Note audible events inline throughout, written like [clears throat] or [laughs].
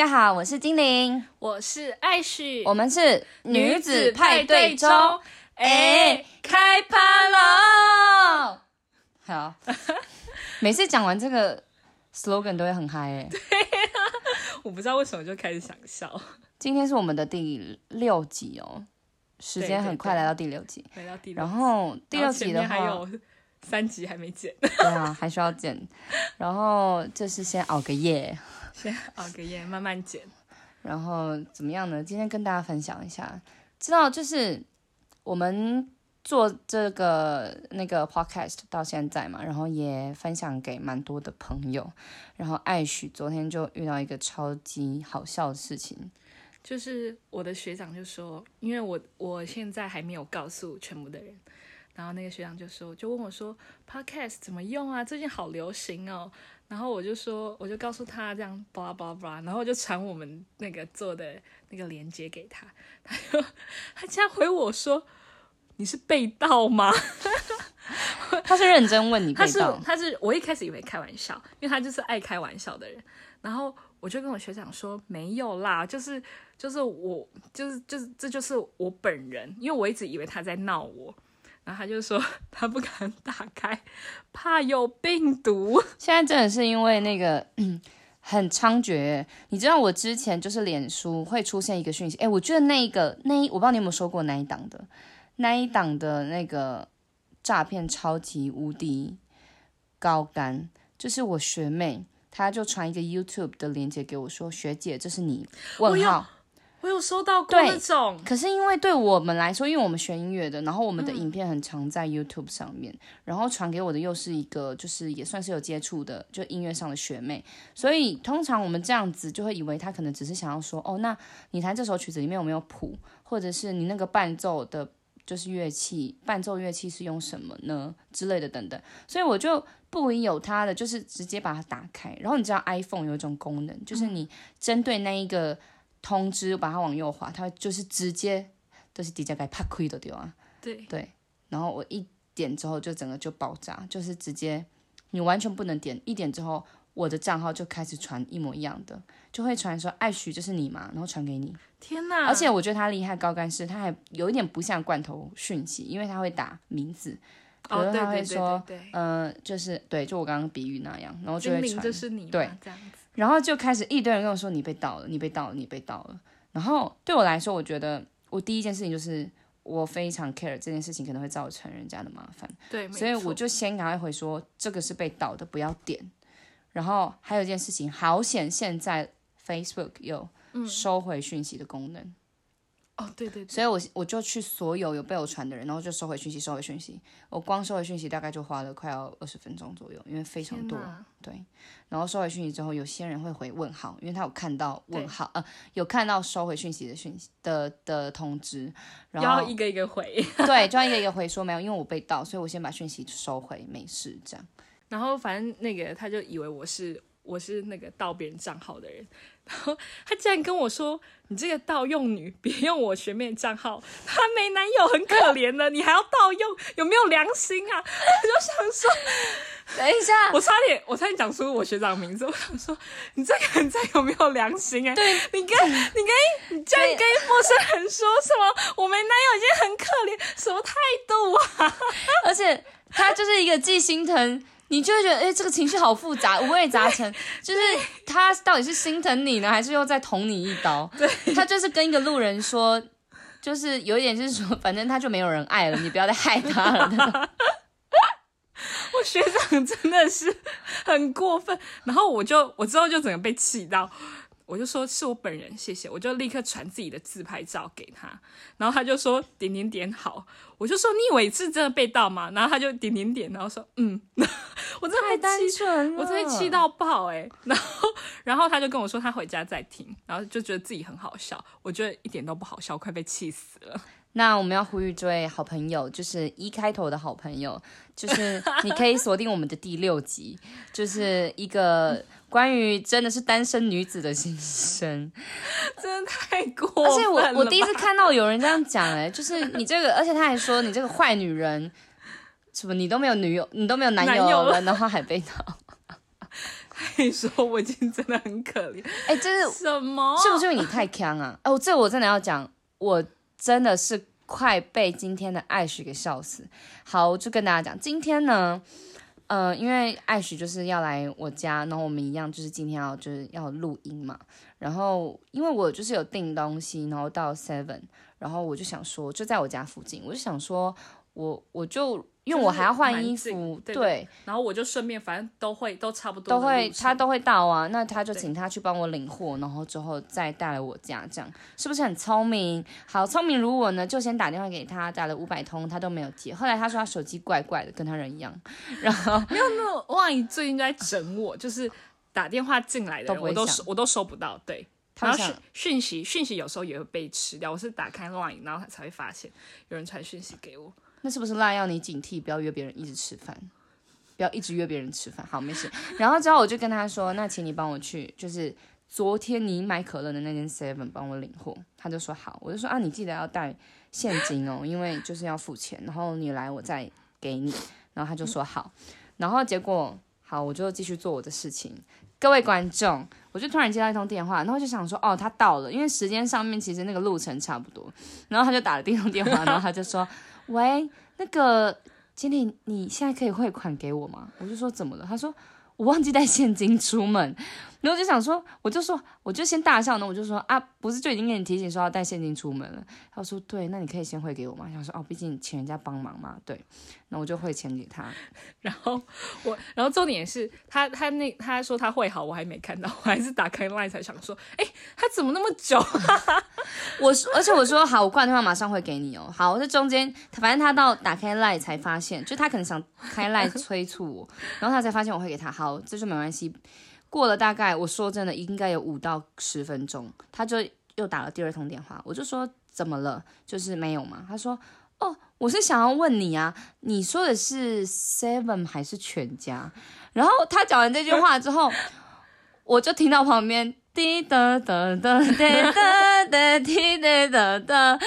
家好，我是精灵，我是艾许，我们是女子派对中，哎，开趴喽！好，每次讲完这个 slogan 都会很嗨哎。对 [laughs] 我不知道为什么就开始想笑。今天是我们的第六集哦，时间很快来到第六集，来到第六，然后第六集的话还有三集还没剪，对啊，还需要剪。然后就是先熬个夜。先 [laughs] 熬个夜，慢慢减。然后怎么样呢？今天跟大家分享一下，知道就是我们做这个那个 podcast 到现在嘛，然后也分享给蛮多的朋友。然后艾许昨天就遇到一个超级好笑的事情，就是我的学长就说，因为我我现在还没有告诉全部的人，然后那个学长就说，就问我说，podcast 怎么用啊？最近好流行哦。然后我就说，我就告诉他这样，巴拉巴拉巴拉，然后就传我们那个做的那个链接给他，他就他竟然回我说：“你是被盗吗？” [laughs] 他是认真问你被盗，他是我一开始以为开玩笑，因为他就是爱开玩笑的人。然后我就跟我学长说：“没有啦，就是就是我就是就是这就是我本人，因为我一直以为他在闹我。”然后他就说 [laughs] 他不敢打开，怕有病毒。现在真的是因为那个 [clears throat] 很猖獗。你知道我之前就是脸书会出现一个讯息，哎，我觉得那一个那一我不知道你有没有收过那一档的，那一档的那个诈骗超级无敌高干，就是我学妹，她就传一个 YouTube 的链接给我，说学姐这是你问号。我有收到过那种，可是因为对我们来说，因为我们学音乐的，然后我们的影片很常在 YouTube 上面，然后传给我的又是一个，就是也算是有接触的，就音乐上的学妹，所以通常我们这样子就会以为他可能只是想要说，哦，那你弹这首曲子里面有没有谱，或者是你那个伴奏的，就是乐器，伴奏乐器是用什么呢？之类的等等，所以我就不疑有他的，就是直接把它打开，然后你知道 iPhone 有一种功能，就是你针对那一个。通知把它往右滑，它就是直接都是底下该啪亏的对啊。对对，然后我一点之后就整个就爆炸，就是直接你完全不能点，一点之后我的账号就开始传一模一样的，就会传说艾许就是你嘛，然后传给你。天哪！而且我觉得他厉害高干是，他还有一点不像罐头讯息，因为他会打名字，哦对他会说，嗯，就是对，就我刚刚比喻那样，然后就会传，就是你，对，这样子。然后就开始一堆人跟我说你被盗了，你被盗了，你被盗了。然后对我来说，我觉得我第一件事情就是我非常 care 这件事情可能会造成人家的麻烦，对，所以我就先赶快回说这个是被盗的，不要点。然后还有一件事情，好险现在 Facebook 有收回讯息的功能。哦，对对，所以我我就去所有有被我传的人，然后就收回讯息，收回讯息。我光收回讯息大概就花了快要二十分钟左右，因为非常多。对，然后收回讯息之后，有些人会回问号，因为他有看到问号，呃，有看到收回讯息的讯息的的通知，然后一个一个回。[laughs] 对，就要一个一个回说没有，因为我被盗，所以我先把讯息收回，没事这样。然后反正那个他就以为我是。我是那个盗别人账号的人，[laughs] 然后他竟然跟我说：“你这个盗用女，别用我学妹账号，[laughs] 她没男友很可怜的，你还要盗用，有没有良心啊？” [laughs] 我就想说，等一下，我差点，我差点讲出我学长名字。我想说，你这个人在有没有良心？哎，对你跟你跟你竟然跟陌生人说什么我没男友已经很可怜，什么态度啊？而且他就是一个既心疼。你就会觉得，哎，这个情绪好复杂，五味杂陈。就是他到底是心疼你呢，还是又在捅你一刀？对，他就是跟一个路人说，就是有一点就是说，反正他就没有人爱了，你不要再害他了。[laughs] 我学长真的是很过分，然后我就我之后就整个被气到。我就说是我本人，谢谢。我就立刻传自己的自拍照给他，然后他就说点点点好。我就说你以为是真的被盗吗？然后他就点点点，然后说嗯，[laughs] 我真的太单纯了，我真的气到爆哎。然后然后他就跟我说他回家再听，然后就觉得自己很好笑。我觉得一点都不好笑，快被气死了。那我们要呼吁这位好朋友，就是一开头的好朋友，就是你可以锁定我们的第六集，就是一个。关于真的是单身女子的心声，[laughs] 真的太过了而且我我第一次看到有人这样讲，哎，就是你这个，而且他还说你这个坏女人，什么你都没有女友，你都没有男友了，然后还被盗。还说我已经真的很可怜。哎，这是什么？是不是因为你太强啊？哦，这我真的要讲，我真的是快被今天的艾许给笑死。好，我就跟大家讲，今天呢，呃，因为艾许就是要来我家，然后我们一样就是今天要就是要录音嘛。然后因为我就是有订东西，然后到 Seven，然后我就想说，就在我家附近，我就想说，我我就。因为我还要换衣服，对，然后我就顺便，反正都会都差不多，都会他都会到啊，那他就请他去帮我领货，然后之后再带来我家，这样是不是很聪明？好聪明如我呢，就先打电话给他，打了五百通，他都没有接。后来他说他手机怪怪的，跟他人一样。然后没有没有，万一最近在整我，就是打电话进来的我都收我都收不到，对，然后讯讯息讯息有时候也会被吃掉，我是打开 Line 然后才会发现有人传讯息给我。那是不是 Line 要你警惕，不要约别人一直吃饭，不要一直约别人吃饭。好，没事。然后之后我就跟他说，那请你帮我去，就是昨天你买可乐的那间 Seven 帮我领货。他就说好，我就说啊，你记得要带现金哦，因为就是要付钱。然后你来，我再给你。然后他就说好。然后结果好，我就继续做我的事情。各位观众，我就突然接到一通电话，然后就想说，哦，他到了，因为时间上面其实那个路程差不多。然后他就打了第一通电话，然后他就说。喂，那个经理，你现在可以汇款给我吗？我就说怎么了？他说我忘记带现金出门。然后就想说，我就说，我就先大笑呢，我就说啊，不是就已经给你提醒说要带现金出门了？他说对，那你可以先汇给我吗？想说哦，毕竟请人家帮忙嘛，对，那我就汇钱给他。[laughs] 然后我，然后重点是他，他那他说他会好，我还没看到，我还是打开 line 才想说，哎，他怎么那么久？[laughs] 我说，而且我说好，我挂电话马上会给你哦。好，这中间反正他到打开 line 才发现，就他可能想开 line 催促我，然后他才发现我会给他。好，这就没关系。过了大概，我说真的，应该有五到十分钟，他就又打了第二通电话。我就说怎么了？就是没有嘛？他说哦，我是想要问你啊，你说的是 Seven 还是全家？然后他讲完这句话之后，我就听到旁边滴答答答答答答滴答答答，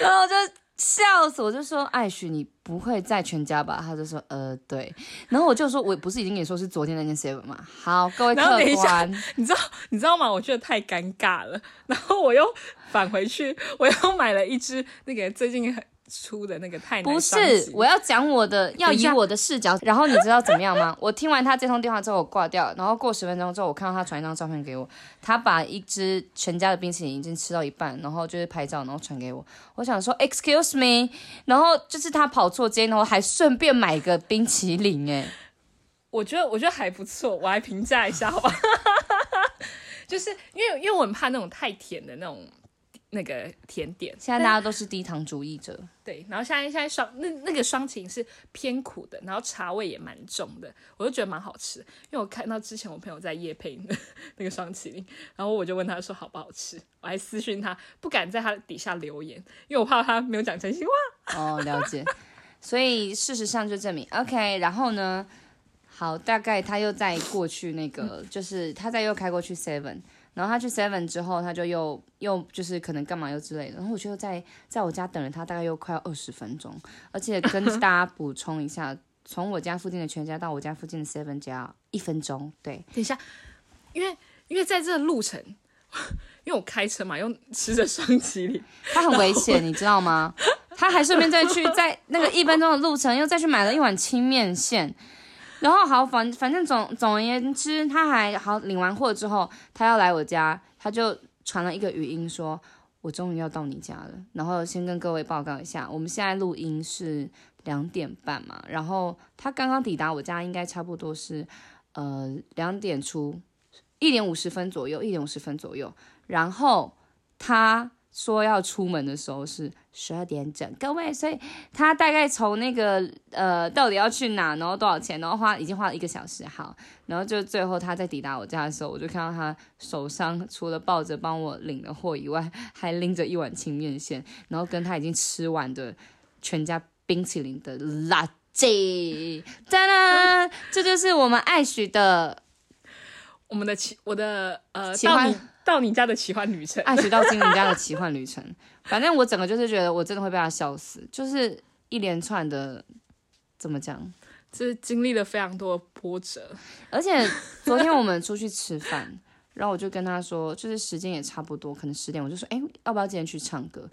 然后就。笑死！我就说艾许，你不会在全家吧？他就说呃对，然后我就说我不是已经跟你说是昨天那件 seven 吗？好，各位客官，你知道你知道吗？我觉得太尴尬了，然后我又返回去，我又买了一只那个最近很。出的那个太不是，我要讲我的，要以我的视角。然后你知道怎么样吗？我听完他这通电话之后，我挂掉。然后过十分钟之后，我看到他传一张照片给我，他把一只全家的冰淇淋已经吃到一半，然后就是拍照，然后传给我。我想说，Excuse me，然后就是他跑错街，然后还顺便买个冰淇淋。哎，我觉得我觉得还不错，我来评价一下好吧？[laughs] 就是因为因为我很怕那种太甜的那种。那个甜点，现在大家都是低糖主义者。对，然后现在现在双那那个双擎是偏苦的，然后茶味也蛮重的，我就觉得蛮好吃。因为我看到之前我朋友在夜配那个双麒麟，然后我就问他说好不好吃，我还私讯他，不敢在他底下留言，因为我怕他没有讲真心话。哦，了解。所以事实上就证明，OK。然后呢，好，大概他又在过去那个，就是他再又开过去 Seven。然后他去 Seven 之后，他就又又就是可能干嘛又之类的。然后我就在在我家等了他大概又快要二十分钟，而且跟大家补充一下，从我家附近的全家到我家附近的 Seven 只要一分钟。对，等一下，因为因为在这个路程，[laughs] 因为我开车嘛，又吃着双麒麟，他很危险，你知道吗？他还顺便再去在那个一分钟的路程又再去买了一碗清面线。然后好反反正总总而言之，他还好领完货之后，他要来我家，他就传了一个语音说：“我终于要到你家了。”然后先跟各位报告一下，我们现在录音是两点半嘛，然后他刚刚抵达我家，应该差不多是呃两点出，一点五十分左右，一点五十分左右，然后他。说要出门的时候是十二点整，各位，所以他大概从那个呃，到底要去哪，然后多少钱，然后花已经花了一个小时，好，然后就最后他在抵达我家的时候，我就看到他手上除了抱着帮我领的货以外，还拎着一碗清面线，然后跟他已经吃完的全家冰淇淋的垃圾，当当，这就是我们爱许的，我们的奇，我的呃，到你。到你家的奇幻旅程，爱学到精灵家的奇幻旅程。反正我整个就是觉得，我真的会被他笑死。就是一连串的，怎么讲？就是经历了非常多的波折。而且昨天我们出去吃饭，然后我就跟他说，就是时间也差不多，可能十点，我就说，哎，要不要今天去唱歌？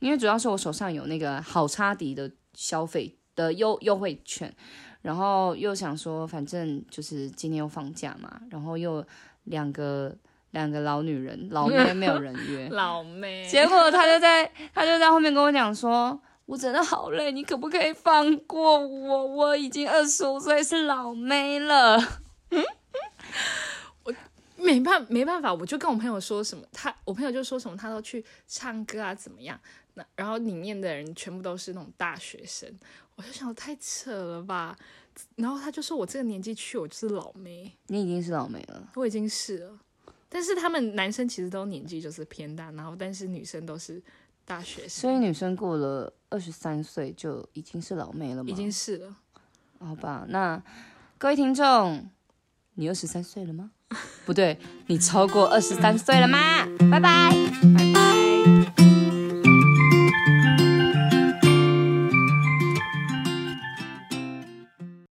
因为主要是我手上有那个好差迪的消费的优优惠券，然后又想说，反正就是今天又放假嘛，然后又两个两个老女人，老 [laughs] 妹没有人约，[laughs] 老妹，结果他就在他就在后面跟我讲说。我真的好累，你可不可以放过我？我已经二十五岁，是老妹了。[laughs] 我没办没办法，我就跟我朋友说什么，他我朋友就说什么，他都去唱歌啊，怎么样？那然后里面的人全部都是那种大学生，我就想太扯了吧。然后他就说我这个年纪去，我就是老妹。你已经是老妹了，我已经是了。但是他们男生其实都年纪就是偏大，然后但是女生都是。大学生，所以女生过了二十三岁就已经是老妹了吗？已经是了，好吧。那各位听众，你二十三岁了吗？不对，你超过二十三岁了吗？拜拜，拜拜。